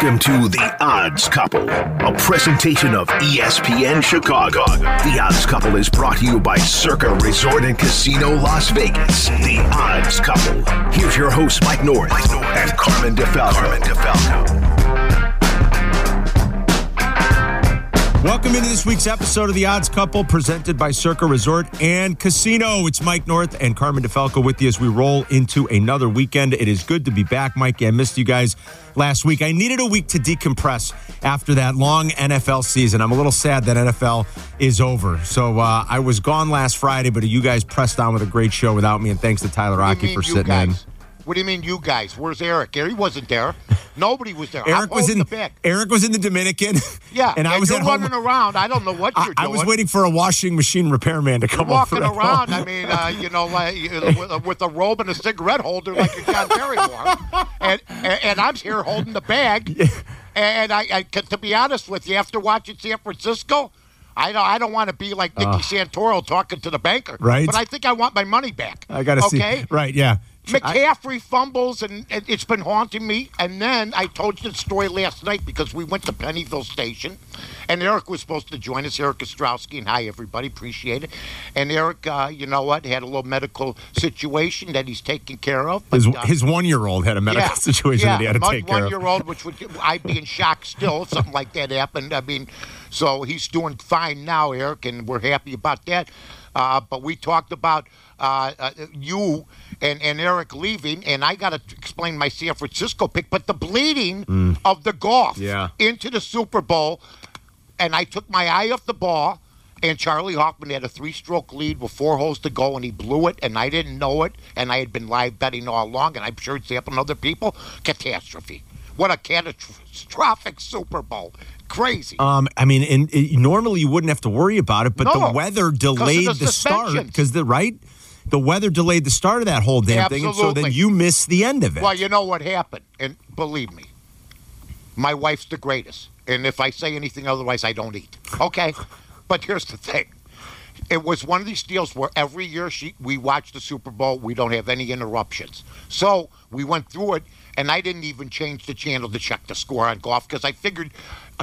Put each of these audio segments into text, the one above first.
Welcome to The Odds Couple, a presentation of ESPN Chicago. The Odds Couple is brought to you by Circa Resort and Casino Las Vegas. The Odds Couple. Here's your host, Mike North, and Carmen DeFalco. Carmen DeFalco. Welcome into this week's episode of The Odds Couple, presented by Circa Resort and Casino. It's Mike North and Carmen DeFalco with you as we roll into another weekend. It is good to be back, Mike. I missed you guys last week. I needed a week to decompress after that long NFL season. I'm a little sad that NFL is over. So uh, I was gone last Friday, but you guys pressed on with a great show without me, and thanks to Tyler Rocky for sitting in. What do you mean, you guys? Where's Eric? He wasn't there. Nobody was there. Eric was in the back. Eric was in the Dominican. Yeah, and I was you're at home. running around. I don't know what I, you're I doing. I was waiting for a washing machine repairman to come. You're walking around. I mean, uh, you know, like uh, with, with a robe and a cigarette holder, like you're John Barrymore, and, and and I'm here holding the bag. And I, I, to be honest with you, after watching San Francisco. I don't. I don't want to be like Nicky Santoro talking to the banker, Right. But I think I want my money back. I got to okay? see. Right, yeah. I- McCaffrey fumbles, and, and it's been haunting me. And then I told you the story last night because we went to Pennyville Station, and Eric was supposed to join us. Eric Ostrowski, and hi everybody, appreciate it. And Eric, uh, you know what, had a little medical situation that he's taking care of. But, his uh, his one year old had a medical yeah, situation yeah, that he had to take care of. One year old, which would I'd be in shock still if something like that happened. I mean, so he's doing fine now, Eric, and we're happy about that. Uh, but we talked about you and, and Eric leaving, and I got to explain my San Francisco pick. But the bleeding of the golf Mm. Yeah. into the Super Bowl, and I took my eye off the ball. And Charley Hoffman had a three-stroke lead with four holes to go, and he blew it, and I didn't know it, and I had been live betting all along, and I'm sure it's happened to other people. Catastrophe! What a catastrophic Super Bowl! Crazy. Um, I mean, and it, normally you wouldn't have to worry about it, but No, the weather delayed the the, start because the right, the weather delayed the start of that whole damn thing, and so then you missed the end of it. Well, you know what happened, and believe me, my wife's the greatest. And if I say anything otherwise, I don't eat. Okay, but here's the thing: it was one of these deals where every year she we watch the Super Bowl, we don't have any interruptions. So we went through it, and I didn't even change the channel to check the score on golf because I figured.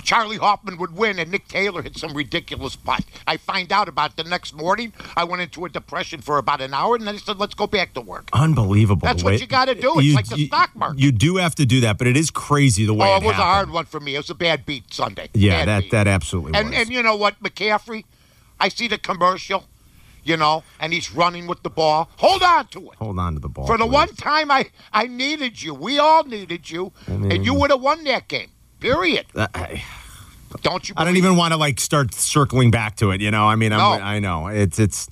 Charley Hoffman would win, and Nick Taylor hit some ridiculous putt. I find out about it the next morning. I went into a depression for about an hour, and then I said, "Let's go back to work." Unbelievable. That's what you gotta do. It's like the stock market. You do have to do that, but it is crazy the way Oh, it it was a hard one for me. It was a bad beat Sunday. Yeah, Bad that beat. that absolutely And was. and you know what, McCaffrey, I see the commercial, you know, and he's running with the ball. Hold on to it. Hold on to the ball For the please. one time I I needed you, we all needed you, and you would have won that game. Period. Uh, I, Don't you? I don't even want to like start circling back to it. You know, I mean, I'm, No. I know it's it's.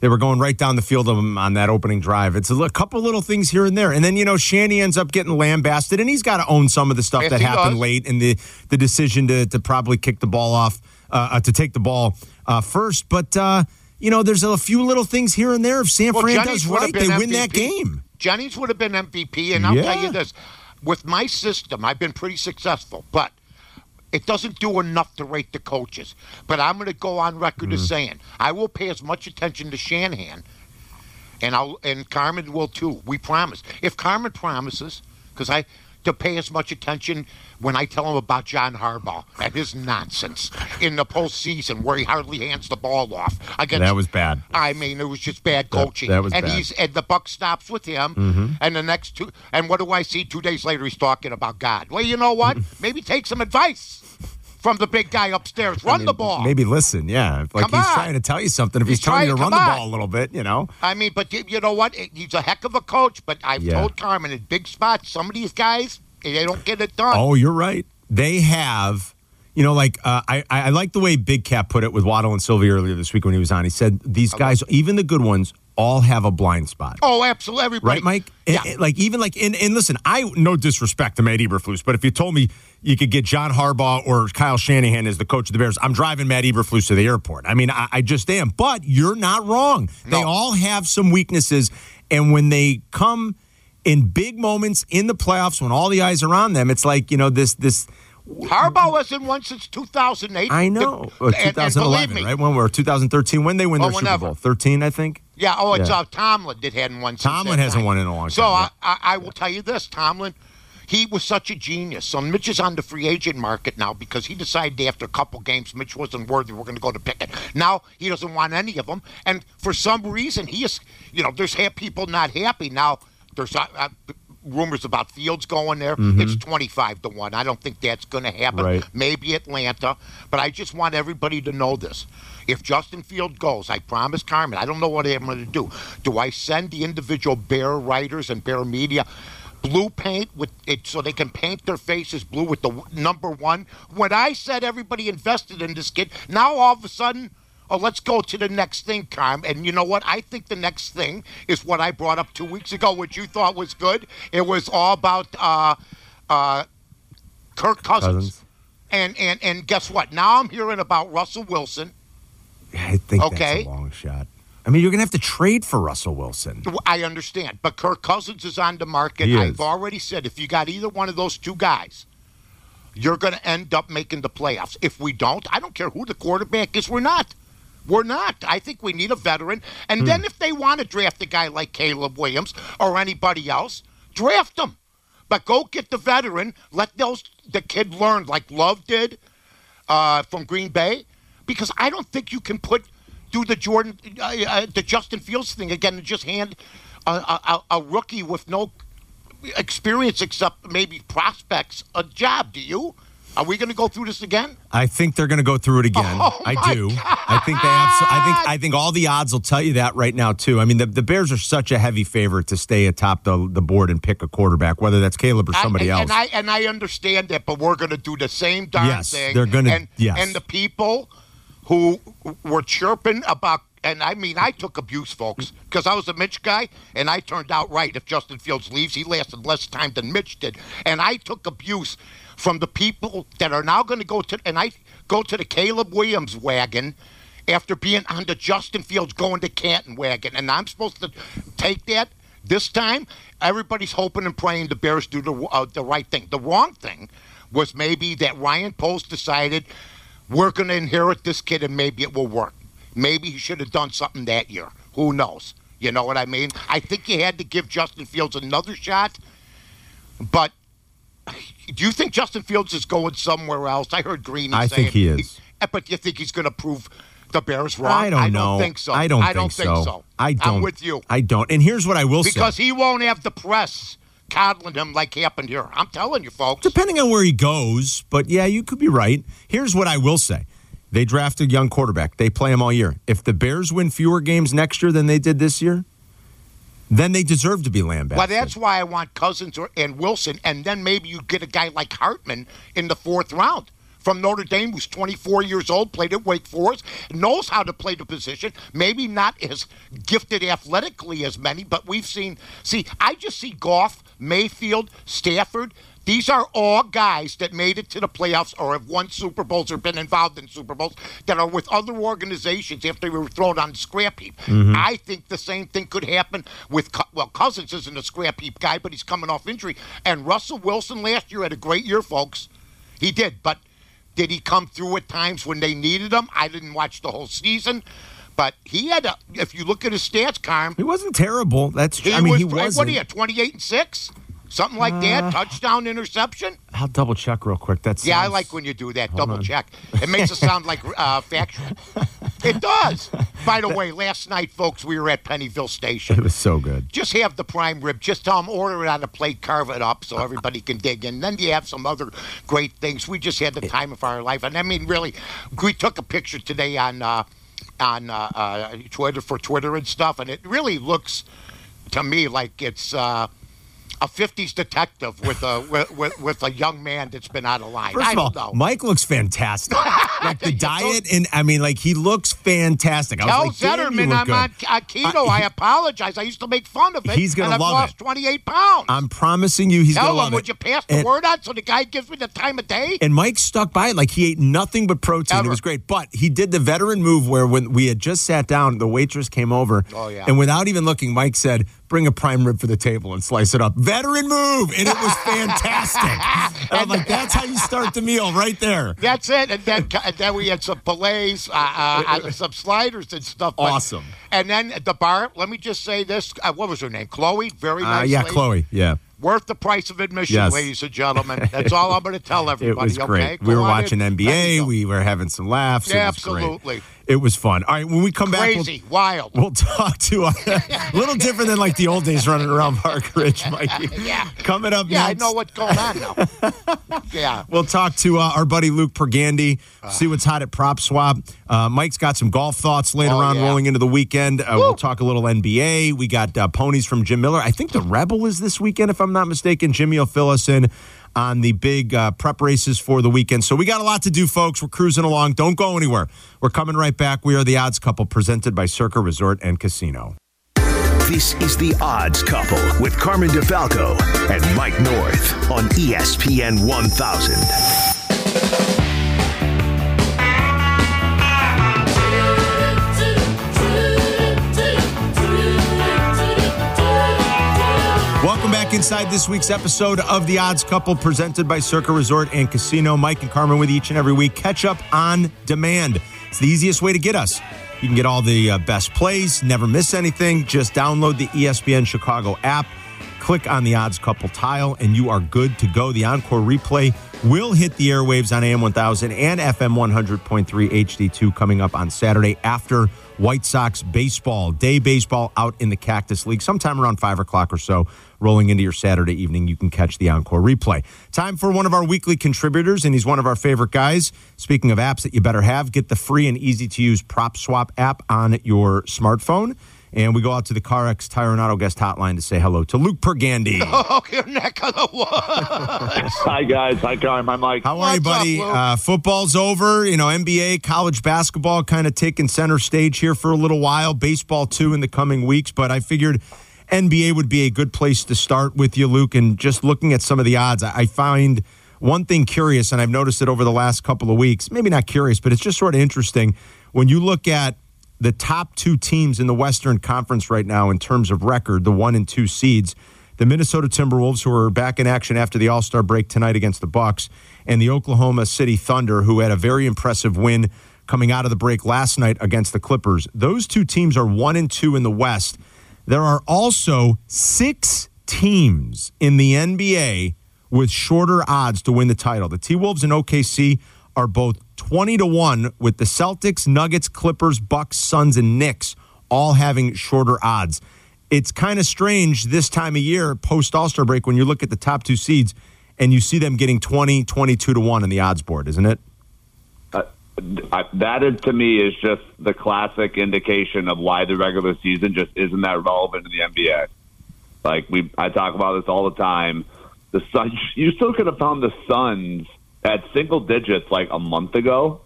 They were going right down the field on that opening drive. It's a couple little things here and there, and then you know Shanny ends up getting lambasted, and he's got to own some of the stuff Yes, that happened does. late, and the the decision to to probably kick the ball off, uh, uh, to take the ball uh, first. But uh, you know, there's a few little things here and there. If San Well, Fran does right, they been win that game. Jennings would have been MVP, and I'll tell you this: with my system, I've been pretty successful, but it doesn't do enough to rate the coaches. But I'm going to go on record Mm-hmm. as saying I will pay as much attention to Shanahan, and I'll and Carmen will too. We promise. If Carmen promises, because I to pay as much attention when I tell him about John Harbaugh and his nonsense in the postseason where he hardly hands the ball off against That was bad. I mean, it was just bad coaching. that was and bad. he's and the buck stops with him. Mm-hmm. And the next two, and what do I see? Two days later, he's talking about God. Well, you know what? Maybe take some advice from the big guy upstairs. Run I mean, the ball. Maybe listen. Yeah, like Come he's on. trying to tell you something. If he's, He's telling you to run the ball on. a little bit, you know. I mean, but you you know what? He's a heck of a coach. But I've Yeah. told Carmen in big spots, some of these guys they don't get it done. Oh, you're right. They have, you know, like uh, I I I like the way Big Cap put it with Waddle and Silvy earlier this week when he was on. He said these guys, even the good ones, all have a blind spot. Oh, absolutely. Everybody. Right, Mike? Yeah. Like even like and, and listen, I no disrespect to Matt Eberflus, but if you told me you could get John Harbaugh or Kyle Shanahan as the coach of the Bears, I'm driving Matt Eberflus to the airport. I mean, I, I just am. But you're not wrong. They all have some weaknesses, and when they come in big moments in the playoffs, when all the eyes are on them, it's like you know this this. Harbaugh wasn't one since 2008. I know. The- Or and- and 2011, right? When we're 2013, when they win Oh, their Super whenever. Bowl, 13, I think. Yeah. Oh, it's Yeah. uh, Tomlin that hadn't won. Since Tomlin hasn't time. won in a long So time, I, I, I will tell you this, Tomlin. he was such a genius. So Mitch is on the free agent market now because he decided after a couple games Mitch wasn't worthy. We're going to go to Pickett. Now he doesn't want any of them, and for some reason he is. You know, there's people not happy now. There's uh, uh, rumors about Fields going there. It's 25 to one. I don't think that's going to happen. Right. Maybe Atlanta, but I just want everybody to know this. If Justin Field goes, I promise Carmen, I don't know what I'm going to do. Do I send the individual Bear writers and Bear media blue paint with it so they can paint their faces blue with the w- number one? When I said everybody invested in this kid, now all of a sudden, oh, let's go to the next thing, Carm. And you know what? I think the next thing is what I brought up two weeks ago, which you thought was good. It was all about uh, uh, Kirk Cousins. Cousins. And, and and guess what? Now I'm hearing about Russell Wilson. I think Okay. that's a long shot. I mean, you're going to have to trade for Russell Wilson. I understand, but Kirk Cousins is on the market. I've already said if you got either one of those two guys, you're going to end up making the playoffs. If we don't, I don't care who the quarterback is. We're not. We're not. I think we need a veteran. And Hmm. then if they want to draft a guy like Caleb Williams or anybody else, draft them. But go get the veteran. Let those the kid learn like Love did uh, from Green Bay, because I don't think you can put do the Jordan uh, uh, the Justin Fields thing again and just hand a, a, a- rookie with no experience except maybe prospects a job. Do you? Are we going to go through this again? I think they're going to go through it again. Oh, I do. I think they abso- I think I think all the odds will tell you that right now too. I mean, the, the Bears are such a heavy favorite to stay atop the the board and pick a quarterback, whether that's Caleb or somebody I, else. And I and I understand that, but we're going to do the same darn Yes, thing. they're gonna- And, yes. and the people who were chirping about, and I mean, I took abuse, folks, because I was a Mitch guy, and I turned out right. If Justin Fields leaves, he lasted less time than Mitch did, and I took abuse from the people that are now going to go to, and I go to the Caleb Williams wagon. After being on the Justin Fields going to Canton wagon, and I'm supposed to take that this time, everybody's hoping and praying the Bears do the uh, the right thing. The wrong thing was maybe that Ryan Poles decided we're going to inherit this kid and maybe it will work. Maybe he should have done something that year. Who knows? You know what I mean? I think you had to give Justin Fields another shot, but do you think Justin Fields is going somewhere else? I heard Green. I saying think he is. Eh, but do you think he's going to prove the Bears wrong? I don't I know. don't think so. I don't, I think, don't so. think so. I don't. I'm with you I don't. And here's what I will because say. Because he won't have the press coddling him like happened here. I'm telling you, folks. Depending on where he goes, but yeah, you could be right. Here's what I will say. They draft a young quarterback. They play him all year. If the Bears win fewer games next year than they did this year, then they deserve to be lambasted. Well, that's why I want Cousins or, and Wilson, and then maybe you get a guy like Hartman in the fourth round from Notre Dame, who's 24 years old, played at Wake Forest, knows how to play the position. Maybe not as gifted athletically as many, but we've seen. See, I just see Goff, Mayfield, Stafford. These are all guys that made it to the playoffs or have won Super Bowls or been involved in Super Bowls that are with other organizations after they were thrown on the scrap heap. Mm-hmm. I think the same thing could happen with, well, Cousins isn't a scrap heap guy, but he's coming off injury. And Russell Wilson last year had a great year, folks. He did, but did he come through at times when they needed him? I didn't watch the whole season, but he had a. If you look at his stats, Carm, he wasn't terrible. That's he I mean was he what wasn't. he had, twenty-eight and six, something like Uh, that, touchdown, interception. I'll double check real quick. That's Yeah, I like when you do that. Double check. It makes it sound like uh, factual. It does. By the way, last night, folks, we were at Pennyville Station. It was so good. Just have the prime rib. Just tell them order it on a plate, carve it up so everybody can dig in. Then you have some other great things. We just had the time of our life, and I mean, really, we took a picture today on uh, on uh, uh, Twitter for Twitter and stuff, and it really looks to me like it's. Uh, a '50s detective with a with, with, with a young man that's been out of line. First I of all, don't know. Mike looks fantastic. like the diet, and I mean, like he looks fantastic. I Tell was like, Zetterman I'm good. on uh, keto. I apologize. I used to make fun of it. He's gonna and I've love lost it. 28 pounds. I'm promising you, he's Tell gonna him, love would it. you pass the And- word on so the guy gives me the time of day? And Mike stuck by it. Like he ate nothing but protein. Ever. It was great. But he did the veteran move where when we had just sat down, the waitress came over. Oh, yeah. And without even looking, Mike said, Bring a prime rib for the table and slice it up. Veteran move. And it was fantastic. and I'm like, that's how you start the meal right there. That's it. And then, and then we had some fillets, uh, uh, uh, some sliders and stuff. But- Awesome. And then at the bar, let me just say this. Uh, what was her name? Chloe. Very Uh, nice yeah, lady. Chloe. Yeah. Worth the price of admission, Yes. ladies and gentlemen. That's all I'm going to tell everybody. It was great. Okay? We were watching in. NBA. We were having some laughs. It Yeah, great. absolutely. It was fun. All right, when we come back, we'll- Crazy, wild. We'll talk to uh, a little different than like the old days running around Park Ridge, Mikey. Yeah. Coming up yeah, I know what's going on now. yeah. we'll talk to uh, our buddy Luke Pergande, see what's hot at PropSwap. Uh, Mike's got some golf thoughts later Oh, on yeah. rolling into the weekend. Uh, we'll talk a little NBA. We got uh, ponies from Jim Miller. I think the Rebel is this weekend, if I'm not mistaken. Jimmy will fill us in on the big uh, prep races for the weekend. So we got a lot to do, folks. We're cruising along. Don't go anywhere. We're coming right back. We are the Odds Couple, presented by Circa Resort and Casino. This is The Odds Couple with Carmen DeFalco and Mike North on ESPN 1000. Inside this week's episode of The Odds Couple presented by Circa Resort and Casino. Mike and Carmen with each and every week. Catch up on demand. It's the easiest way to get us. You can get all the uh, best plays, never miss anything. Just download the ESPN Chicago app, click on the Odds Couple tile, and you are good to go. The Encore replay will hit the airwaves on AM 1000 and FM 100.3 HD2 coming up on Saturday after White Sox baseball, day baseball out in the Cactus League, sometime around 5 o'clock or so, rolling into your Saturday evening. You can catch the Encore replay. Time for one of our weekly contributors, and he's one of our favorite guys. Speaking of apps that you better have, get the free and easy to use PropSwap app on your smartphone. And we go out to the CarX Tire and Auto Guest Hotline to say hello to Luke Pergande. Oh, your neck of the woods. Hi guys, hi Karen, my Mike. How are you, What's up, buddy? Luke? uh, football's over. You know, NBA, college basketball kind of taking center stage here for a little while. Baseball, too, in the coming weeks. But I figured NBA would be a good place to start with you, Luke. And just looking at some of the odds, I, I find one thing curious, and I've noticed it over the last couple of weeks. Maybe not curious, but it's just sort of interesting. When you look at the top two teams in the Western Conference right now in terms of record, the one and two seeds, the Minnesota Timberwolves, who are back in action after the All Star break tonight against the Bucks, and the Oklahoma City Thunder, who had a very impressive win coming out of the break last night against the Clippers. Those two teams are one and two in the West. There are also six teams in the NBA with shorter odds to win the title. The T Wolves and OKC are both 20 to 1 with the Celtics, Nuggets, Clippers, Bucks, Suns and Knicks all having shorter odds. It's kind of strange this time of year post All-Star break when you look at the top 2 seeds and you see them getting 20, 22 to 1 on the odds board, isn't it? Uh, I, that is to me is just the classic indication of why the regular season just isn't that relevant in the NBA. Like we, I talk about this all the time. The Suns, you still could have found the Suns at single digits like a month ago,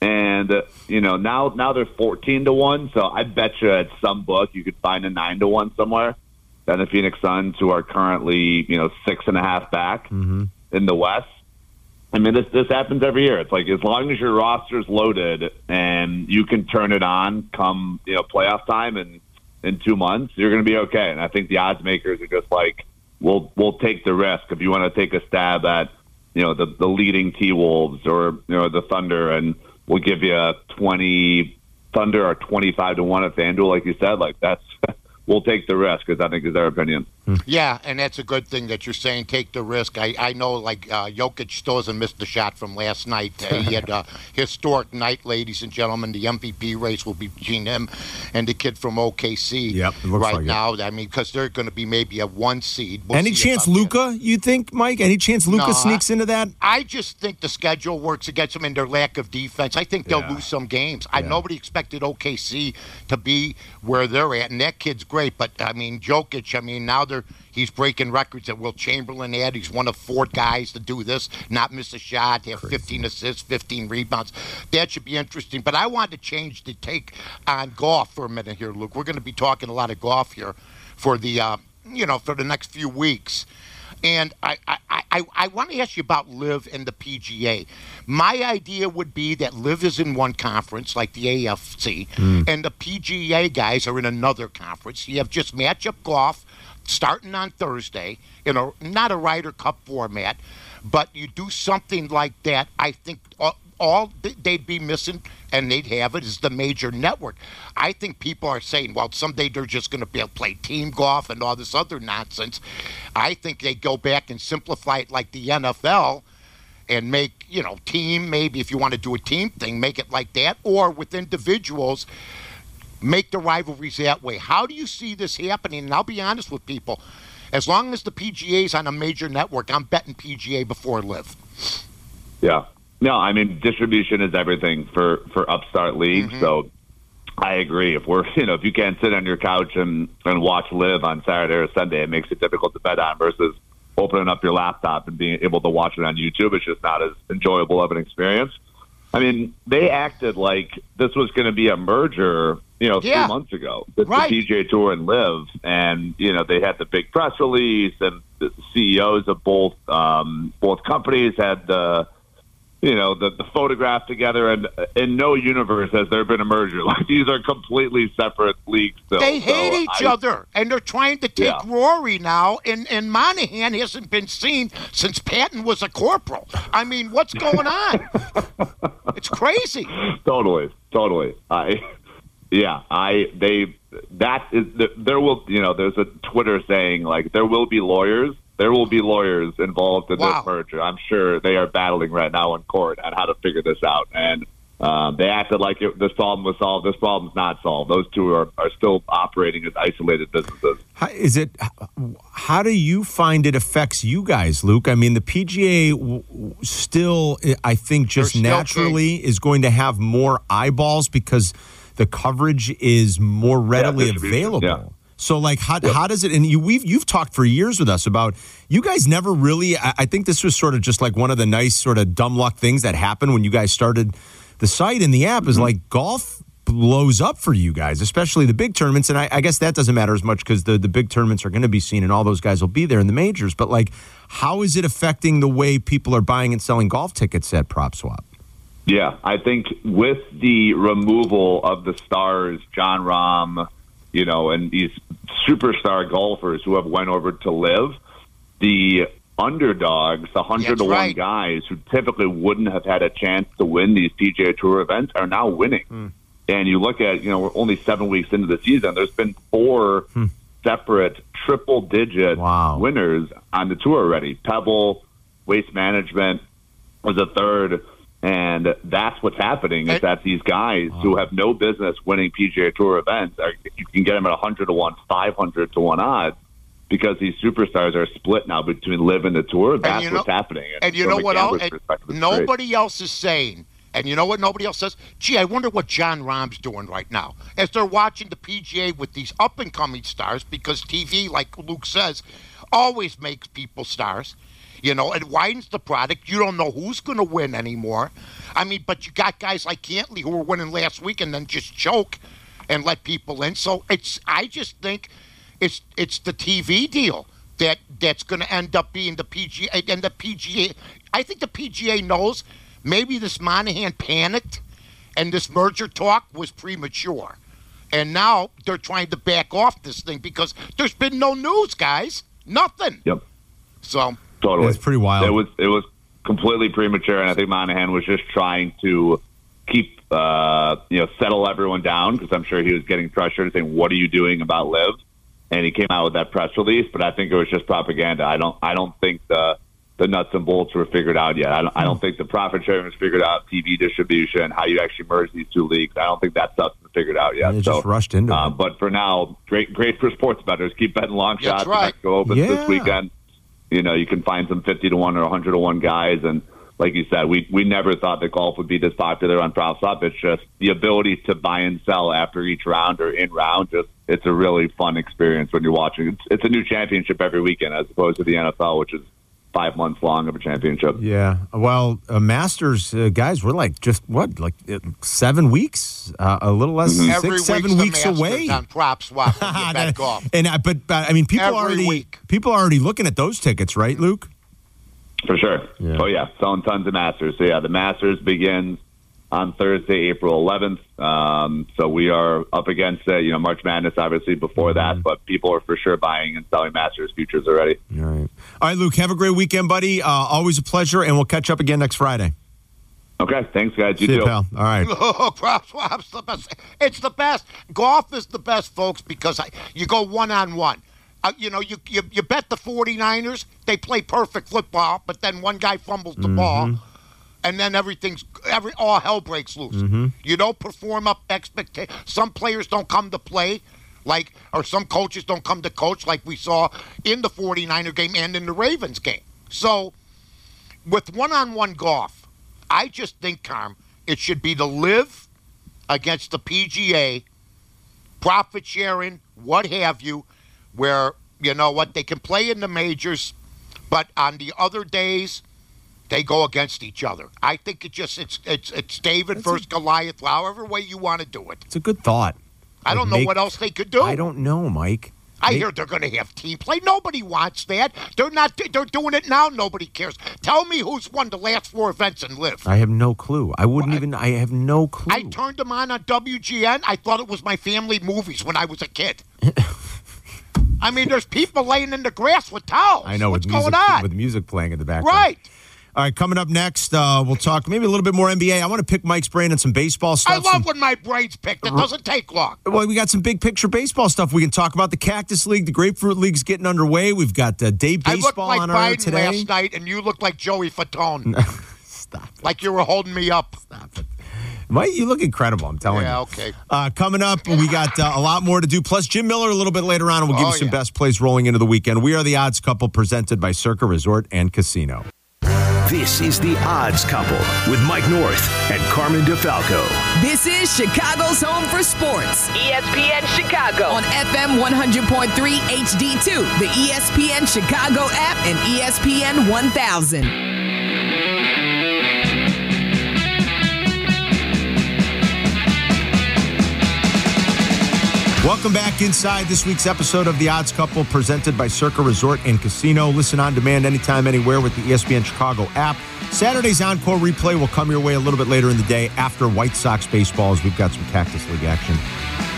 and uh, you know now now they're fourteen to one. So I bet you at some book you could find a nine to one somewhere. Then the Phoenix Suns, who are currently you know six and a half back in the West. I mean, this this happens every year. It's like as long as your roster's loaded and you can turn it on come you know playoff time and in two months, you're going to be okay. And I think the odds makers are just like, we'll we'll take the risk if you want to take a stab at you know the the leading T Wolves or you know the Thunder, and we'll give you a twenty Thunder or twenty five to one at FanDuel, like you said. Like that's we'll take the risk because I think is their opinion. Yeah, and that's a good thing that you're saying. Take the risk. I, I know, like uh, Jokic still hasn't missed the shot from last night. Uh, he had a historic night, ladies and gentlemen. The MVP race will be between him and the kid from OKC. Yep, it looks right like it. now. I mean, because they're going to be maybe a one seed. We'll Any chance. Luka, you think, Mike? Any chance Luka No, sneaks into that? I just think the schedule works against them and their lack of defense. I think they'll Yeah. lose some games. I Yeah. nobody expected OKC to be where they're at, and that kid's great. But I mean, Jokic. I mean, now they're he's breaking records that Wilt Chamberlain had. He's one of four guys to do this, not miss a shot, have 15 assists, 15 rebounds. That should be interesting. But I wanted to change the take on golf for a minute here, Luke. We're going to be talking a lot of golf here for the uh, you know for the next few weeks. And I, I, I, I want to ask you about LIV and the PGA. My idea would be that LIV is in one conference, like the AFC, and the PGA guys are in another conference. You have just matchup golf starting on Thursday in a not a Ryder Cup format, but you do something like that. I think uh, all they'd be missing, and they'd have it is the major network. I think people are saying, well, someday they're just going to be able to play team golf and all this other nonsense. I think they go back and simplify it like the NFL and make you know team maybe if you want to do a team thing make it like that or with individuals make the rivalries that way how do you see this happening and i'll be honest with people as long as the pga is on a major network i'm betting pga before LIV Yeah. No, I mean distribution is everything for for upstart leagues. Mm-hmm. So I agree. If we're you know if you can't sit on your couch and and watch LIV on Saturday or Sunday, it makes it difficult to bet on versus opening up your laptop and being able to watch it on YouTube. It's just not as enjoyable of an experience. I mean, they acted like this was going to be a merger, you know, Yeah. three months ago. The, Right. the PGA Tour and LIV, and you know, they had the big press release, and the CEOs of both um, both companies had the you know the, the photograph together and in no universe has there been a merger like these are completely separate leagues still. they So hate each I- other and they're trying to take Yeah. rory now and and monahan hasn't been seen since patton was a corporal i mean what's going on it's crazy totally totally i yeah i they that is there will you know there's a twitter saying like there will be lawyers there will be lawyers involved in Wow. this merger i'm sure they are battling right now in court on how to figure this out and um, they acted like it, this problem was solved. This problem's not solved. Those two are, are still operating as isolated businesses. How, is it? How do you find it affects you guys, Luke? I mean, the PGA w- w- still, I think, just They're naturally is going to have more eyeballs because the coverage is more readily distribution, available. yeah. So, like, how, how does it? And you, we've you've talked for years with us about you guys never really. I, I think this was sort of just like one of the nice sort of dumb luck things that happened when you guys started the site and the app. Is mm-hmm. like golf blows up for you guys, especially the big tournaments. And I, I guess that doesn't matter as much because the the big tournaments are going to be seen and all those guys will be there in the majors. But like, how is it affecting the way people are buying and selling golf tickets at PropSwap? Yeah, I think with the removal of the stars, Jon Rahm, you know, and these superstar golfers who have went over to LIV, the underdogs, the hundred to one right. guys who typically wouldn't have had a chance to win these PGA Tour events are now winning. Hmm. And you look at, you know, we're only seven weeks into the season. There's been four separate triple digit Wow. winners on the tour already. Pebble, Waste Management was a third. And that's what's happening is that these guys who have no business winning PGA Tour events, are, you can get them at 100 to 1, 500 to 1 odds because these superstars are split now between LIV and the tour. That's you know- what's happening. And you know what else? gambler's And perspective, it's great. nobody else is saying. And you know what nobody else says? Gee, I wonder what Jon Rahm's doing right now. As they're watching the PGA with these up and coming stars, because TV, like Luke says, always makes people stars. You know, it widens the product. You don't know who's going to win anymore. I mean, but you got guys like Cantlay who were winning last week and then just choke and let people in. So it's I just think it's it's the TV deal that that's going to end up being the PGA and the PGA. I think the PGA knows maybe this Monahan panicked and this merger talk was premature, and now they're trying to back off this thing because there's been no news, guys, nothing. Yep. So Totally. It's pretty wild. It was it was completely premature, and I think Monahan was just trying to keep uh, you know settle everyone down because I'm sure he was getting pressured, saying, "What are you doing about LIV?" And he came out with that press release, but I think it was just propaganda. I don't I don't think the the nuts and bolts were figured out yet. I don't, I don't think the profit sharing was figured out, TV distribution, how you actually merge these two leagues. I don't think that stuff's been figured out yet. They so, just rushed into uh, it. But for now, great great for sports bettors. Keep betting long That's shots. right. Mexico Opens Yeah. this weekend you know, you can find some 50 to 1 or 100 to 1 guys. And like you said, we, we never thought that golf would be this popular on PropSwap. It's just the ability to buy and sell after each round or in round. Just It's a really fun experience when you're watching. It's, it's a new championship every weekend as opposed to the NFL, which is five months long of a championship. Yeah. Well, uh, Masters uh, guys, we're like just what, like uh, seven weeks, uh, a little less than every six, seven week's weeks away. on PropSwap when you That- golf. and I, but, but I mean, people Every already week. people are already looking at those tickets, right, Luke? For sure. Yeah. Oh, yeah. Selling tons of Masters. So, yeah, the Masters begins on Thursday, April 11th. Um, so we are up against it. You know, March Madness, obviously, before Mm-hmm. that, but people are for sure buying and selling Masters futures already. All right. All right, Luke. Have a great weekend, buddy. Uh, always a pleasure, and we'll catch up again next Friday. Okay, thanks, guys. You See you, pal. All right. Oh, PropSwap's the best. It's the best. Golf is the best, folks, because I, you go one on one. Uh, you know, you, you you bet the 49ers, they play perfect football, but then one guy fumbles the ball, and then everything's every all hell breaks loose. Mm-hmm. You don't perform up expectation. Some players don't come to play, like or some coaches don't come to coach, like we saw in the 49er game and in the Ravens game. So, with one-on-one golf, I just think, Carm, it should be the LIV against the PGA, profit sharing, what have you, where you know what they can play in the majors, but on the other days they go against each other. I think it just it's it's it's David versus Goliath, however way you want to do it. It's a good thought. I Like don't know make- what else they could do. I don't know, Mike. I Make- hear they're going to have team play. Nobody wants that. They're not. They're doing it now. Nobody cares. Tell me who's won the last four events and LIV. I have no clue. I wouldn't Well, even. I have no clue. I turned them on on WGN. I thought it was my family movies when I was a kid. I mean, there's people laying in the grass with towels. I know what's going music, on. with music playing in the background. right. All right, coming up next, uh, we'll talk maybe a little bit more NBA. I want to pick Mike's brain on some baseball stuff. I love some- when my brain's picked. It doesn't take long. well, we got some big picture baseball stuff. We can talk about the Cactus League, the Grapefruit League's getting underway. We've got uh, day I looked baseball like on our Biden today. last night, and you looked like Joey Fatone. Stop it. like you were holding me up. Stop it. Mike, you look incredible. I'm telling Yeah, you. okay. Uh, coming up, we got uh, a lot more to do. Plus, Jim Miller a little bit later on, and we'll give Oh, you some yeah. best plays rolling into the weekend. We are the Odds Couple, presented by Circa Resort and Casino. This is The Odds Couple with Mike North and Carmen DeFalco. This is Chicago's home for sports ESPN Chicago. on FM 100.3 HD2, the ESPN Chicago app, and ESPN 1000. Welcome back inside this week's episode of The Odds Couple, presented by Circa Resort and Casino. Listen on demand anytime, anywhere with the ESPN Chicago app. Saturday's encore replay will come your way a little bit later in the day after White Sox baseball, as we've got some Cactus League action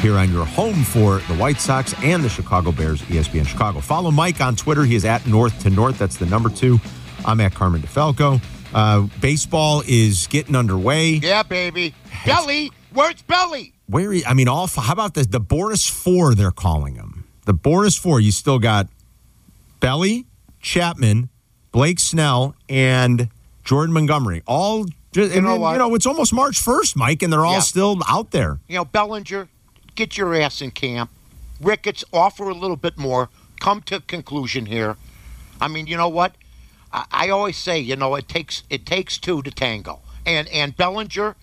here on your home for the White Sox and the Chicago Bears, ESPN Chicago. Follow Mike on Twitter. He is at North to North. That's the number two. I'm at Carmen DeFalco. Uh, baseball is getting underway. Yeah, baby. Belly. Where's Belly? Where he, I mean, all how about the the Boras Four? They're calling them the Boras Four. You still got Belly, Chapman, Blake Snell, and Jordan Montgomery. All just, You know and. You know, it's almost March first, Mike, and they're all Yeah. still out there. You know, Bellinger, get your ass in camp. Ricketts, offer a little bit more. Come to a conclusion here. I mean, you know what? I, I always say, you know, it takes it takes two to tango. And and Bellinger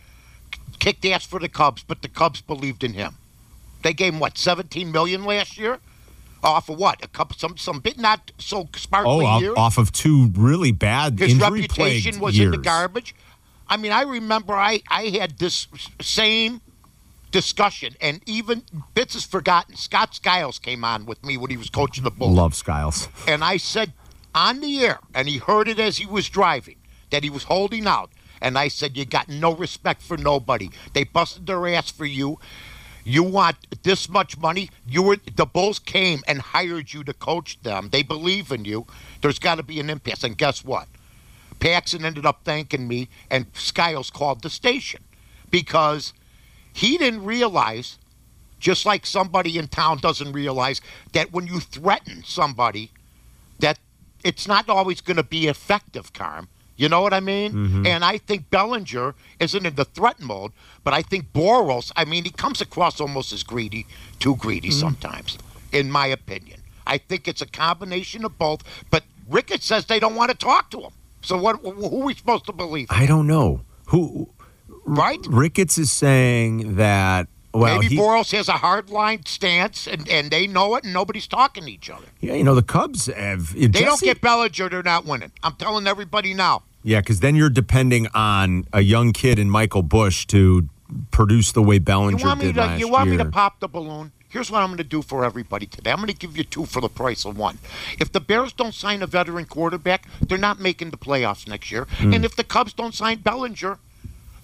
kicked ass for the Cubs, but the Cubs believed in him. They gave him what, 17 million last year? Off of what? A couple some some bit not so Oh, sparkly off, years. off of two really bad His injury reputation was years. in the garbage. I mean, I remember I, I had this same discussion, and even bits is forgotten. Scott Skiles came on with me when he was coaching the Bulls, Love Skiles. and I said on the air, and he heard it as he was driving that he was holding out, and I said, "You got no respect for nobody. They busted their ass for you." You want this much money? You were the Bulls came and hired you to coach them. They believe in you. There's got to be an impasse. And guess what? Paxson ended up thanking me, and Skiles called the station because he didn't realize, just like somebody in town doesn't realize, that when you threaten somebody, that it's not always going to be effective, Carm. You know what I mean? Mm-hmm. And I think Bellinger isn't in the threat mode, but I think Boras, I mean, he comes across almost as greedy, too greedy mm-hmm. sometimes, in my opinion. I think it's a combination of both, but Ricketts says they don't want to talk to him. So what? Who are we supposed to believe? I don't know who. Right? Ricketts is saying that. Well, Maybe he, Boras has a hard line stance, and, and they know it, and nobody's talking to each other. yeah, you know the Cubs have. They don't get Bellinger, they're not winning. I'm telling everybody now. Yeah, because then you're depending on a young kid in Michael Busch to produce the way Bellinger You want me did to? last You want year. me to pop the balloon? Here's what I'm going to do for everybody today. I'm going to give you two for the price of one. If the Bears don't sign a veteran quarterback, they're not making the playoffs next year. Hmm. And if the Cubs don't sign Bellinger,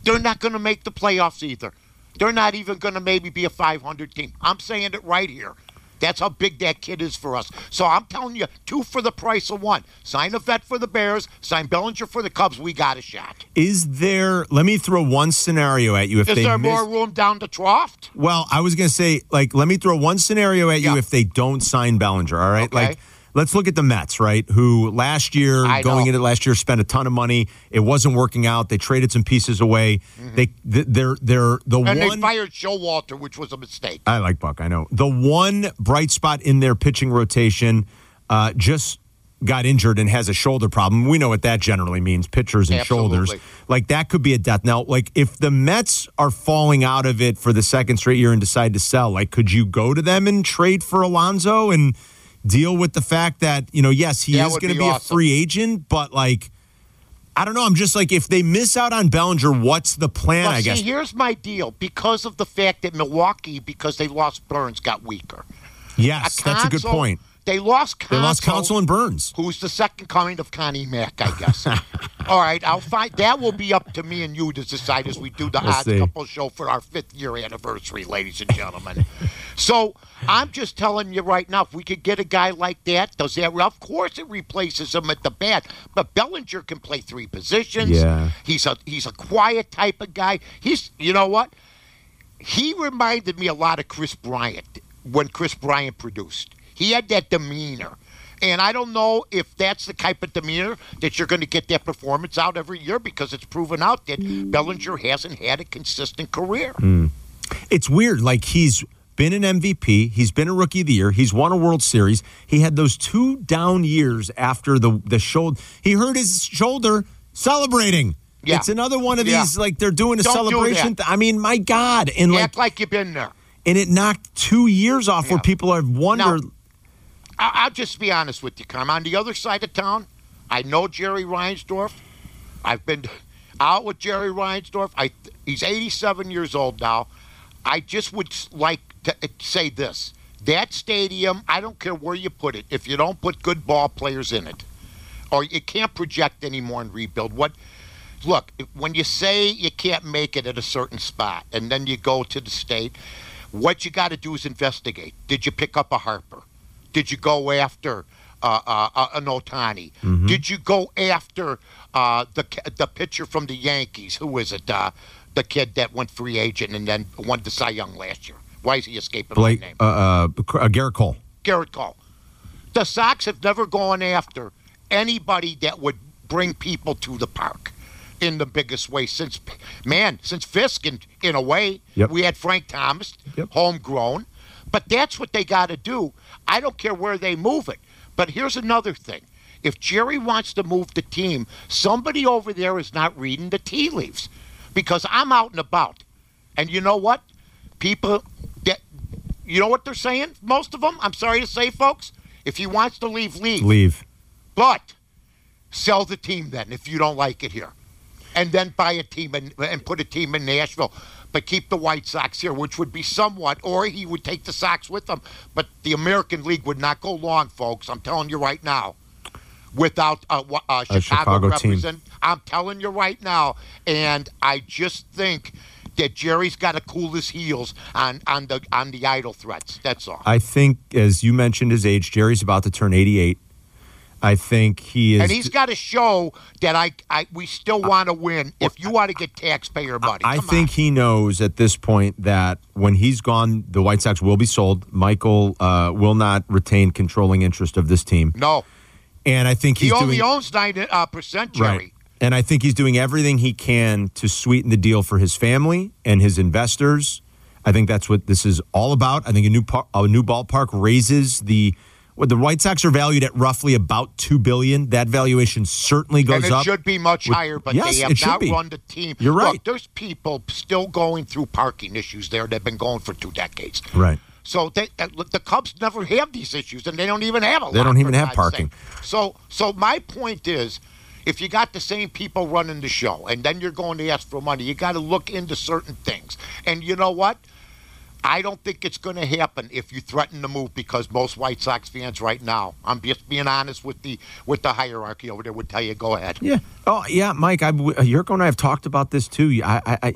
they're not going to make the playoffs either. They're not even going to maybe be a 500 team. I'm saying it right here. That's how big that kid is for us. So I'm telling you, two for the price of one. Sign a vet for the Bears, sign Bellinger for the Cubs. We got a shot. Is there? Let me throw one scenario at you. If Is they there miss, more room down the trough? Well, I was going to say, like, let me throw one scenario at you if they don't sign Bellinger. All right, Okay. like. Let's look at the Mets, right? Who last year, I going know. into last year, spent a ton of money. It wasn't working out. They traded some pieces away. They, th- they're, they're the Mm-hmm. And one. they fired Showalter, which was a mistake. I like Buck. I know the one bright spot in their pitching rotation uh, just got injured and has a shoulder problem. We know what that generally means: pitchers and shoulders. Like that could be a death. Now, like if the Mets are falling out of it for the second straight year and decide to sell, like could you go to them and trade for Alonso and deal with the fact that you know, yes, he That is going to be be, a free agent, but like. I don't know. I'm just like, if they miss out on Bellinger, what's the plan? But I see, guess. here's my deal. Because of the fact that Milwaukee, because they lost Burnes, got weaker. yes, that's a good point. They lost They lost Counsell and Burnes. who's the second coming of Connie Mack, I guess. All right, I'll find that will be up to me and you to decide as we do the We'll see. couple show for our fifth year anniversary, ladies and gentlemen. So I'm just telling you right now, if we could get a guy like that, does that? Of course, it replaces him at the bat, but Bellinger can play three positions. Yeah. he's a he's a quiet type of guy. He's you know what? He reminded me a lot of Kris Bryant when Kris Bryant produced. He had that demeanor. And I don't know if that's the type of demeanor that you're going to get that performance out every year because it's proven out that Bellinger hasn't had a consistent career. Hmm. it's weird. Like he's been an MVP, he's been a rookie of the year, he's won a World Series. He had those two down years after the the shoulder. He hurt his shoulder celebrating. Yeah. It's another one of Yeah. these like they're doing a Don't do celebration. that. I mean, my God, and like Act like you've been there. and it knocked two years off where people have wondered. I- I'll just be honest with you, Carm. On the other side of town, I know Jerry Reinsdorf. I've been out with Jerry Reinsdorf. I he's 87 years old now. I just would like to say this: that stadium, I don't care where you put it. If you don't put good ball players in it, or you can't project anymore and rebuild, what? Look, when you say you can't make it at a certain spot, and then you go to the state, what you got to do is investigate. Did you pick up a Harper? Did you go after uh, uh, uh, an Ohtani? Did you go after uh, the the pitcher from the Yankees? Who is it? Uh, the kid that went free agent and then won the Cy Young last year. Why is he escaping Blake, my name? uh, uh, uh, Gerrit Cole. Gerrit Cole. The Sox have never gone after anybody that would bring people to the park in the biggest way since, man, since Fisk, in, in a way. Yep. We had Frank Thomas, Yep. homegrown. But that's what they got to do. I don't care where they move it. But here's another thing. If Jerry wants to move the team, somebody over there is not reading the tea leaves. Because I'm out and about. And you know what? People you know what they're saying? Most of them, I'm sorry to say, folks, if he wants to leave, leave. Leave. But sell the team then if you don't like it here. And then buy a team and, and put a team in Nashville. But keep the White Sox here, which would be somewhat, or he would take the Sox with him. But the American League would not go long, folks. I'm telling you right now. Without a, a Chicago, Chicago team. I'm telling you right now, and I just think that Jerry's got to cool his heels on on the on the idle threats. That's all. I think, as you mentioned, his age. Jerry's about to turn 88. I think he is. and he's got to show that I, I we still want to win. If you want to get taxpayer money, I Come think on. he knows at this point that when he's gone, the White Sox will be sold. Michael uh, will not retain controlling interest of this team, no, and I think he only doing owns nine uh, percent, Jerry. right. And I think he's doing everything he can to sweeten the deal for his family and his investors. I think that's what this is all about. I think a new par- a new ballpark raises the. Well, the White Sox are valued at roughly about two billion. That valuation certainly goes And it up. should be much with- higher, but Yes, they have not be. run the team. You're right. Look, there's people still going through parking issues there They've been going for two decades. Right. So they, uh, the Cubs never have these issues, and they don't even have a. They don't even have parking. sake. So, so my point is, if you got the same people running the show, and then you're going to ask for money, you got to look into certain things. And you know what? I don't think it's going to happen if you threaten to move because most White Sox fans right now, I'm just being honest with the with the hierarchy over there, would tell you go ahead. Yeah. Oh, yeah, Mike. I, Yurko and I have talked about this too. I, I, I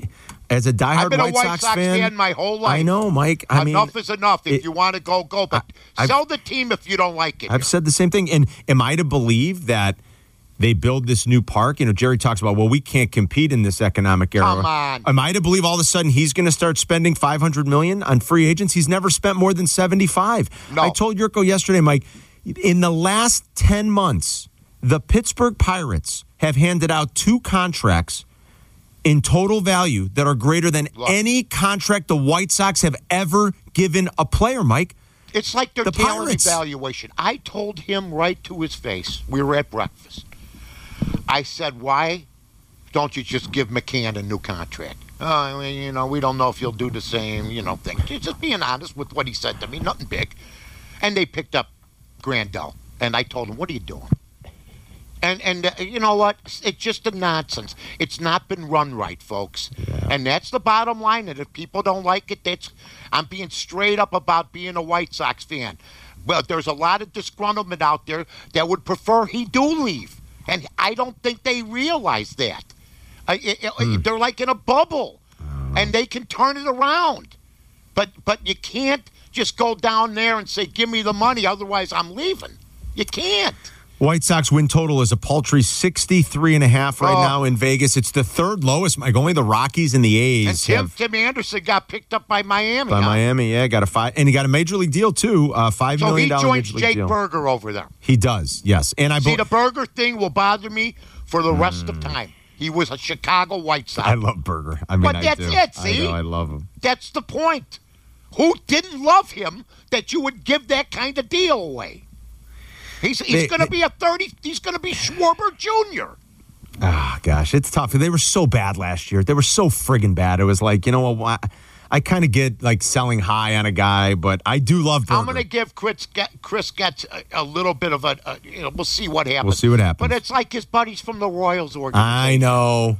as a diehard I've been White, a White Sox, Sox, fan, fan, my whole life. I know, Mike. I enough mean, is enough. If it- you want to go, go. But I've- sell the team if you don't like it. I've said the same thing. And am I to believe that they build this new park? You know, Jerry talks about, well, we can't compete in this economic era. Come on. Am I to believe all of a sudden he's going to start spending 500 million on free agents? He's never spent more than 75. No. I told Yurko yesterday, Mike, in the last 10 months, the Pittsburgh Pirates have handed out two contracts in total value that are greater than Look. any contract the White Sox have ever given a player, Mike. It's like their The talent Pirates. evaluation. I told him right to his face. We were at breakfast. I said, "Why don't you just give McCann a new contract?" Oh, I mean, you know, we don't know if he'll do the same, you know, thing. Just being honest with what he said to me, nothing big. And they picked up Grandel, and I told him, "What are you doing?" And and uh, you know what? It's just a nonsense. It's not been run right, folks. And that's the bottom line. And if people don't like it, that's I'm being straight up about being a White Sox fan. But there's a lot of disgruntlement out there that would prefer he do leave, and I don't think they realize that. Uh, it- it- They're like in a bubble, and they can turn it around. But but you can't just go down there and say, "Give me the money," otherwise I'm leaving. You can't. White Sox win total is a paltry 63 and a half right Oh. now in Vegas. It's the third lowest, Mike. Only the Rockies and the And A's Tim, have Tim Anderson got picked up by Miami. by huh? Miami. Yeah, got a five, and he got a major league deal too. Uh, five So million he joins major league Jake deal. Burger over there. He does, yes. And I, See, be- the Burger thing will bother me for the rest of time. He was a Chicago White Sox. I love Burger. I mean, But I that's do. it, see? I know, I love him. That's the point. Who didn't love him that you would give that kind of deal away? He's, he's going to be a 30, he's going to be Schwarber Jr. Ah, gosh, it's tough. They were so bad last year. They were so friggin' bad. It was like, you know what? I, I kind of get like selling high on a guy, but I do love Burger. I'm going to give Chris, Get- Chris Getz a, a little bit of a, a, you know, we'll see what happens. We'll see what happens. But it's like his buddies from the Royals organization. I know.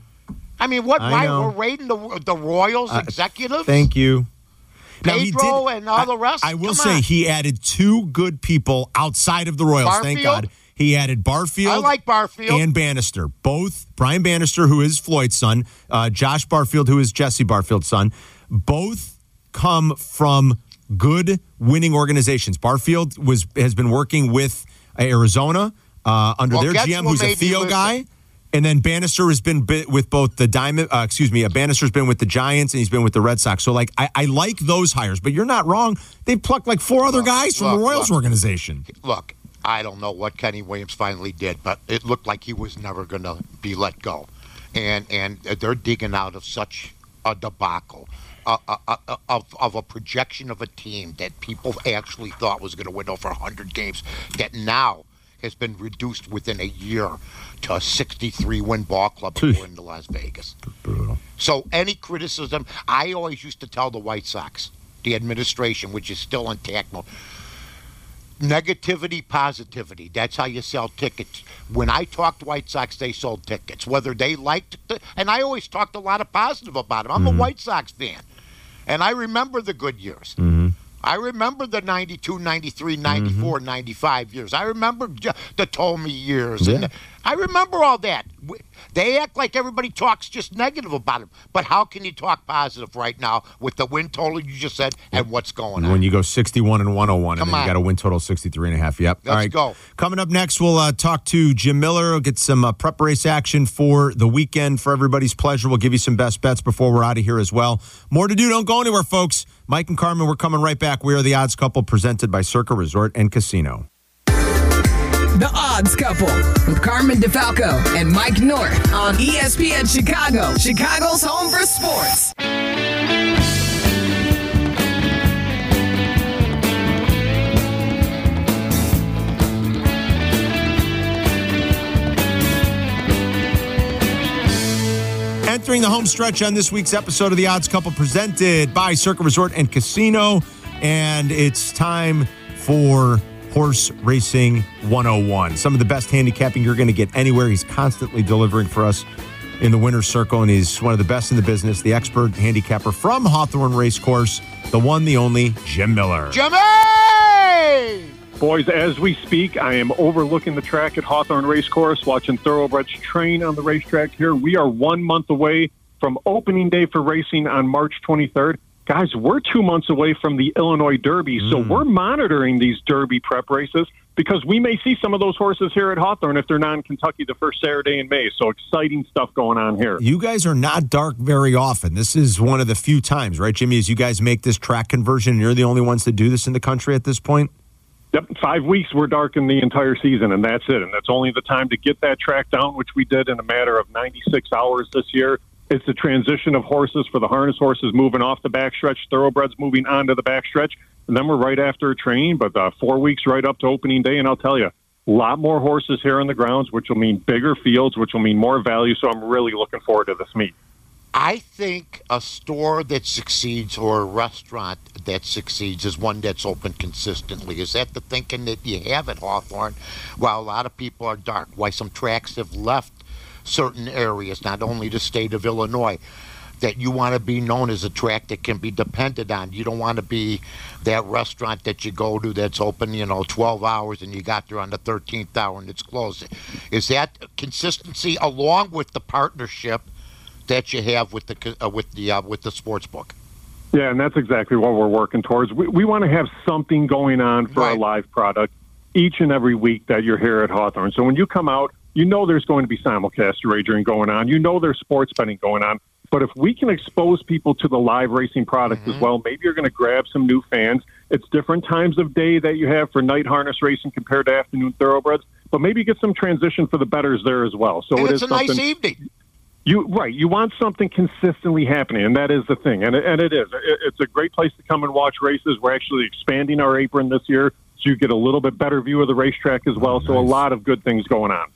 I mean, what? I Why know. we're rating the the Royals Uh, executives? Thank you. Pedro and all the rest? I will Come say on. he added two good people outside of the Royals. Thank God. He added Barfield. I like Barfield. and Bannister. Both Brian Bannister, who is Floyd's son, uh, Josh Barfield, who is Jesse Barfield's son. Both come from good winning organizations. Barfield was has been working with Arizona uh, under Well, their GM, who's a Theo guy. And then Bannister has been bit with both the Diamond, uh, excuse me, uh, Bannister's been with the Giants and he's been with the Red Sox. So, like, I, I like those hires, but you're not wrong. They plucked like four other Look, guys from look, the Royals look. organization. Look, I don't know what Kenny Williams finally did, but it looked like he was never going to be let go, and and they're digging out of such a debacle. Uh, uh, uh, of, of a projection of a team that people actually thought was going to win over 100 games that now has been reduced within a year to a 63 win ball club in Las Vegas. Brutal. So any criticism, I always used to tell the White Sox, the administration, which is still intact, negativity, positivity. That's how you sell tickets. When I talked White Sox, they sold tickets, whether they liked it, and I always talked a lot of positive about them. I'm a mm-hmm. White Sox fan, and I remember the good years. Mm-hmm. I remember the 92, 93, 94, 95 years. I remember the Thome years. And Yeah. the- I remember all that. They act like everybody talks just negative about them. But how can you talk positive right now with the win total you just said and what's going on? When you go 61 and 101, Come and then on. you got a win total of 63 and a half. Yep. All Let's right. go. Coming up next, we'll uh, talk to Jim Miller. We'll get some uh, prep race action for the weekend for everybody's pleasure. We'll give you some best bets before we're out of here as well. More to do. Don't go anywhere, folks. Mike and Carmen, we're coming right back. We are the odds couple presented by Circa Resort and Casino. The Odds Couple with Carmen DeFalco and Mike North on ESPN Chicago, Chicago's home for sports. Entering the home stretch on this week's episode of The Odds Couple presented by Circa Resort and Casino. And it's time for Horse Racing 101. Some of the best handicapping you're going to get anywhere. He's constantly delivering for us in the winner's circle, and he's one of the best in the business, the expert handicapper from Hawthorne Racecourse, the one, the only, Jim Miller. Jimmy! Boys, as we speak, I am overlooking the track at Hawthorne Racecourse, watching thoroughbreds train on the racetrack here. We are one month away from opening day for racing on March 23rd. Guys, we're two months away from the Illinois Derby, so mm. we're monitoring these Derby prep races because we may see some of those horses here at Hawthorne if they're not in Kentucky the first Saturday in May. So exciting stuff going on here. You guys are not dark very often. This is one of the few times, right, Jimmy, as you guys make this track conversion, you're the only ones that do this in the country at this point? Yep, five weeks we're dark in the entire season, and that's it. And that's only the time to get that track down, which we did in a matter of 96 hours this year. It's the transition of horses for the harness horses moving off the backstretch, thoroughbreds moving onto the backstretch, and then we're right after a training. But uh, four weeks right up to opening day, and I'll tell you, a lot more horses here on the grounds, which will mean bigger fields, which will mean more value. So I'm really looking forward to this meet. I think a store that succeeds or a restaurant that succeeds is one that's open consistently. Is that the thinking that you have at Hawthorne? While a lot of people are dark, why some tracks have left certain areas, not only the state of Illinois, that you want to be known as a track that can be depended on. You don't want to be that restaurant that you go to that's open, you know, 12 hours and you got there on the 13th hour and it's closed. Is that consistency along with the partnership that you have with the uh, with the uh, with the sports book? Yeah, and that's exactly what we're working towards. We, we want to have something going on for Right. a live product each and every week that you're here at Hawthorne. So when you come out, you know there's going to be simulcast wagering going on. You know there's sports betting going on. But if we can expose people to the live racing product as well, maybe you're going to grab some new fans. It's different times of day that you have for night harness racing compared to afternoon thoroughbreds. But maybe get some transition for the betters there as well. So it it's is a nice evening. You right. You want something consistently happening, and that is the thing. And it, and it is. It, it's a great place to come and watch races. We're actually expanding our apron this year, so you get a little bit better view of the racetrack as well. So a lot of good things going on.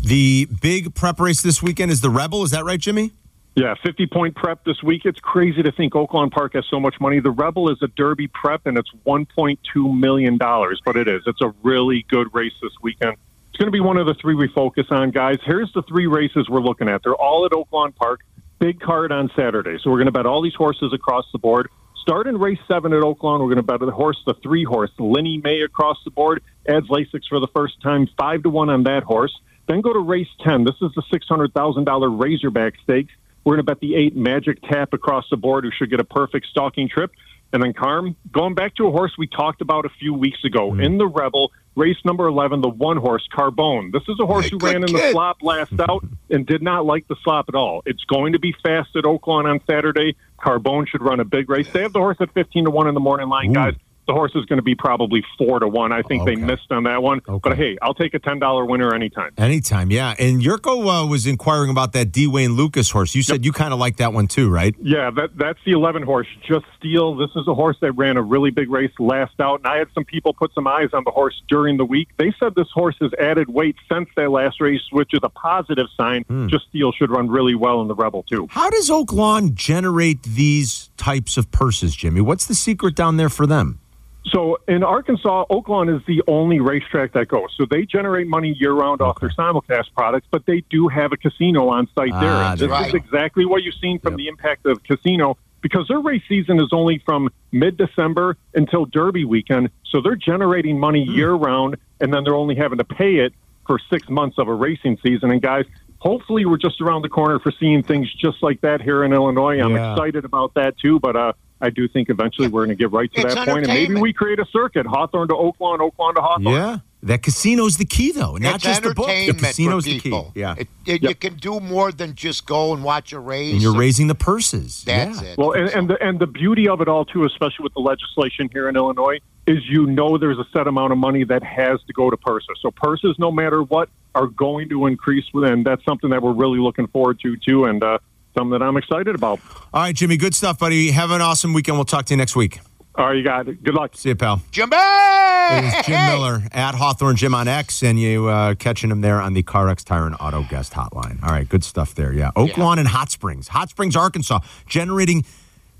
The big prep race this weekend is the Rebel. Is that right, Jimmy? Yeah, 50 point prep this week. It's crazy to think Oaklawn Park has so much money. The Rebel is a Derby prep, and it's $1.2 million, but it is. It's a really good race this weekend. It's going to be one of the three we focus on, guys. Here's the three races we're looking at. They're all at Oaklawn Park. Big card on Saturday. So we're going to bet all these horses across the board. Start in race seven at Oaklawn. We're going to bet the horse, the three horse, Lenny May across the board. Adds Lasix for the first time, five to one on that horse. Then go to race 10. This is the $600,000 Razorback Stakes. We're going to bet the eight Magic Tap across the board, who should get a perfect stalking trip. And then Carm, going back to a horse we talked about a few weeks ago mm. in the Rebel, race number 11, the one horse, Carbone. This is a horse Hey, who good ran in the kid. slop last out and did not like the slop at all. It's going to be fast at Oaklawn on Saturday. Carbone should run a big race. They have the horse at 15 to 1 in the morning line, Ooh. guys. The horse is going to be probably 4 to 1. I think Okay. they missed on that one. Okay. But hey, I'll take a $10 winner anytime. Anytime, yeah. And Yurko uh, was inquiring about that D. Wayne Lukas horse. You said you kind of like that one too, right? Yeah, that that's the 11 horse. Just Steel. This is a horse that ran a really big race last out, and I had some people put some eyes on the horse during the week. They said this horse has added weight since that last race, which is a positive sign. Just Steel should run really well in the Rebel too. How does Oaklawn generate these types of purses, Jimmy? What's the secret down there for them? So in Arkansas, Oaklawn is the only racetrack that goes. So they generate money year round off their simulcast products, but they do have a casino on site there. Ah, And this right. is exactly what you've seen from the impact of casino because their race season is only from mid December until Derby weekend. So they're generating money Hmm. year round, and then they're only having to pay it for six months of a racing season. And guys, hopefully we're just around the corner for seeing things just like that here in Illinois. I'm Yeah. excited about that too, but uh, I do think eventually we're going to get right to It's that point, and maybe we create a circuit: Hawthorne to Oaklawn, Oaklawn to Hawthorne. Yeah. That casino's the key, though. Not it's just the book. The entertainment casino's for the key. people. Yeah. It, it, You can do more than just go and watch a race. and you're raising the purses. That's yeah. it. Well, and, and the and the beauty of it all too, especially with the legislation here in Illinois, is you know there's a set amount of money that has to go to purses. So purses, no matter what, are going to increase, and that's something that we're really looking forward to too, and uh, something that I'm excited about. All right, Jimmy. Good stuff, buddy. Have an awesome weekend. We'll talk to you next week. All right, you got it. Good luck. See you, pal. Jimmy! It is Jim Miller at Hawthorne Jim on X, and you uh, catching him there on the CarX Tire and Auto Guest Hotline. All right, good stuff there. Yeah, Oak Yeah. Lawn and Hot Springs, Hot Springs, Arkansas, generating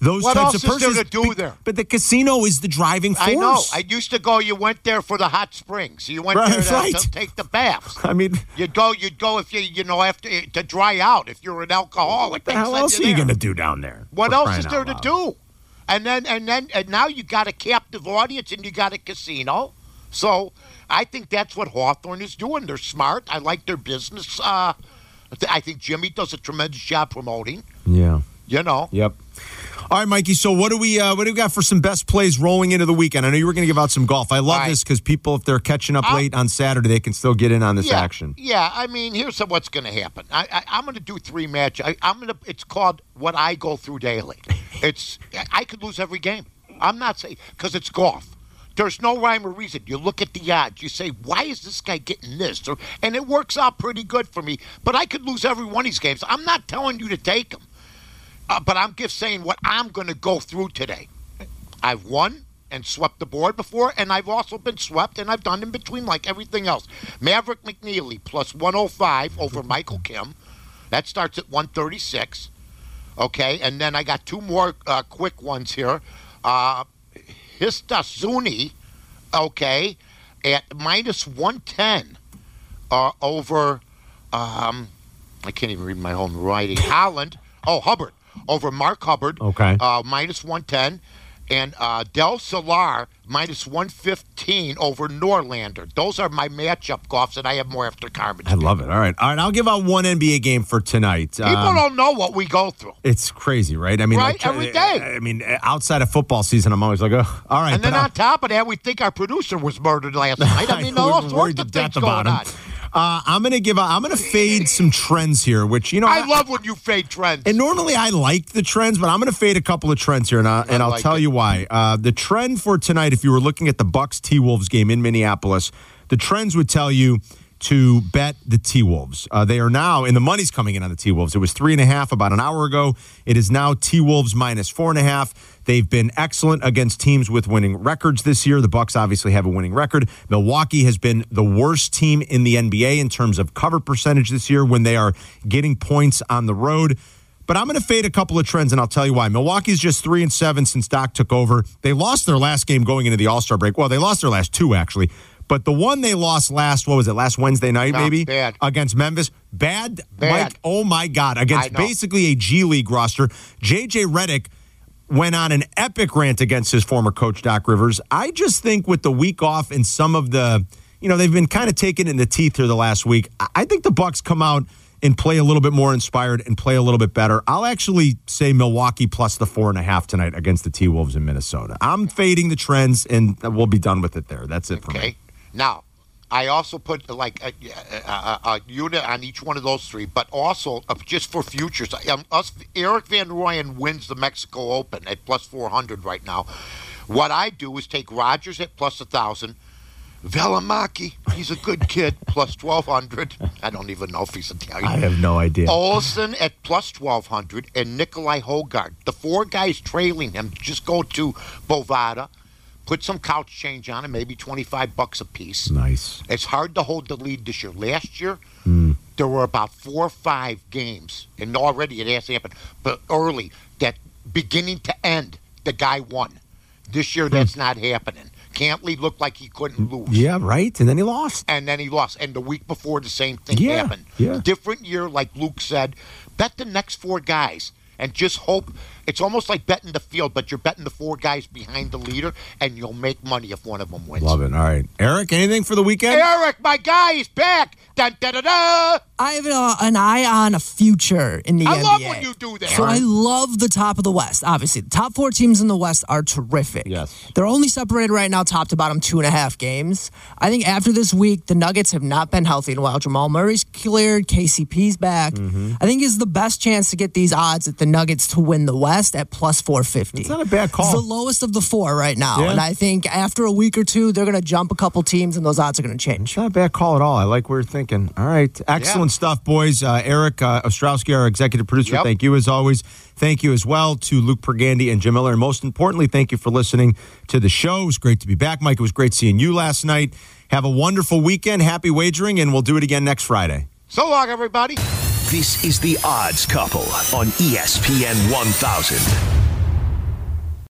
those What types else of is there purses. to do But- there? But the casino is the driving force. I know. I used to go. You went there for the hot springs. You went Right, there to, right. to take the baths. I mean, You'd go. You'd go if you you know after to dry out if you're an alcoholic. what the hell else are you going to do down there? What else is there to do? And then and then and now you got a captive audience and you got a casino. So I think that's what Hawthorne is doing. They're smart. I like their business. Uh, I think Jimmy does a tremendous job promoting. Yeah. You know. Yep. All right, Mikey. So what do we uh, what do we got for some best plays rolling into the weekend? I know you were going to give out some golf. I love right. this because people, if they're catching up I'll- late on Saturday, they can still get in on this yeah, action. Yeah, I mean, here's what's going to happen. I, I, I'm going to do three match. I, I'm going to. It's called what I go through daily. It's I could lose every game. I'm not saying because it's golf. There's no rhyme or reason. You look at the odds. You say, why is this guy getting this? Or, and it works out pretty good for me. But I could lose every one of these games. I'm not telling you to take them. Uh, but I'm just saying what I'm going to go through today. I've won and swept the board before, and I've also been swept, and I've done in between like everything else. Maverick McNealy plus 105 over Michael Kim. That starts at 136. Okay, and then I got two more uh, quick ones here. Uh, Hisatsune, okay, at minus 110 uh, over, um, I can't even read my own writing. Holland, oh, Hubbard, over Mark Hubbard. Okay. Uh, minus 110. And uh, Del Solar, minus 115 over Norlander. Those are my matchup golfs, and I have more after Carmen. I love it. All right, all right. I'll give out one NBA game for tonight. People Um, don't know what we go through. It's crazy, right? I mean, Right, like, every day. I mean, outside of football season, I'm always like, oh, all right. And then but I'll- on top of that, we think our producer was murdered last night. I mean, all sorts of things going on. Uh, I'm gonna give. A, I'm gonna fade some trends here, which you know I love when you fade trends. And normally I like the trends, but I'm going to fade a couple of trends here, and, I, and I'll like tell it. you why. Uh, the trend for tonight, if you were looking at the Bucks T Wolves game in Minneapolis, the trends would tell you to bet the T Wolves. Uh, they are now, and the money's coming in on the T Wolves. It was three and a half about an hour ago. It is now T Wolves minus four and a half. They've been excellent against teams with winning records this year. The Bucks obviously have a winning record. Milwaukee has been the worst team in the NBA in terms of cover percentage this year when they are getting points on the road. But I'm going to fade a couple of trends, and I'll tell you why. Milwaukee's just three and seven since Doc took over. They lost their last game going into the All Star break. Well, they lost their last two actually, but the one they lost last, what was it? Last Wednesday night, No, maybe bad. against Memphis. Bad, Bad. Mike. Oh my God! Against basically a G League roster. JJ Redick went on an epic rant against his former coach Doc Rivers. I just think with the week off and some of the, you know, they've been kind of taken in the teeth here the last week. I- I think the Bucks come out and play a little bit more inspired and play a little bit better. I'll actually say Milwaukee plus the four and a half tonight against the T Wolves in Minnesota. I'm fading the trends, and we'll be done with it there. That's it for me. Now, I also put like a, a, a, a unit on each one of those three, but also uh, just for futures. Um, us, Erik Van Rooyen wins the Mexico Open at plus 400 right now. What I do is take Rodgers at plus 1,000. Välimäki, he's a good kid, plus 1,200. I don't even know if he's Italian. I have no idea. Olson at plus 1,200 and Nicolai Højgaard. The four guys trailing him just go to Bovada, put some couch change on it, maybe 25 bucks a piece. Nice. It's hard to hold the lead this year. Last year, Hmm. there were about four or five games, and already it has happened, but early, that beginning to end, the guy won. This year, that's not happening. Cantlay looked like he couldn't lose. Hmm. Yeah, right. And then he lost. And then he lost. And the week before, the same thing Yeah, happened. yeah. Different year, like Luke said. Bet the next four guys and just hope. It's almost like betting the field, but you're betting the four guys behind the leader, and you'll make money if one of them wins. Love it. All right, Eric. Anything for the weekend? Eric, my guy, is back. Dun, da, da, da. I have uh, an eye on a future in the I NBA. love when you do that. So I love the top of the West. Obviously, the top four teams in the West are terrific. Yes. They're only separated right now, top to bottom, two and a half games. I think after this week, the Nuggets have not been healthy in a while. Jamal Murray's cleared, KCP's back. Mm-hmm. I think is the best chance to get these odds at the Nuggets to win the West at plus four fifty. It's not a bad call. It's the lowest of the four right now, Yeah. and I think after a week or two, they're going to jump a couple teams, and those odds are going to change. It's not a bad call at all. I like what you're thinking. All right. Excellent stuff, boys. Uh, Eric uh, Ostrowski, our executive producer, Yep. thank you as always. Thank you as well to Luke Pergande and Jim Miller. And most importantly, thank you for listening to the show. It was great to be back, Mike. It was great seeing you last night. Have a wonderful weekend. Happy wagering, and we'll do it again next Friday. So long, everybody. This is The Odds Couple on ESPN 1000.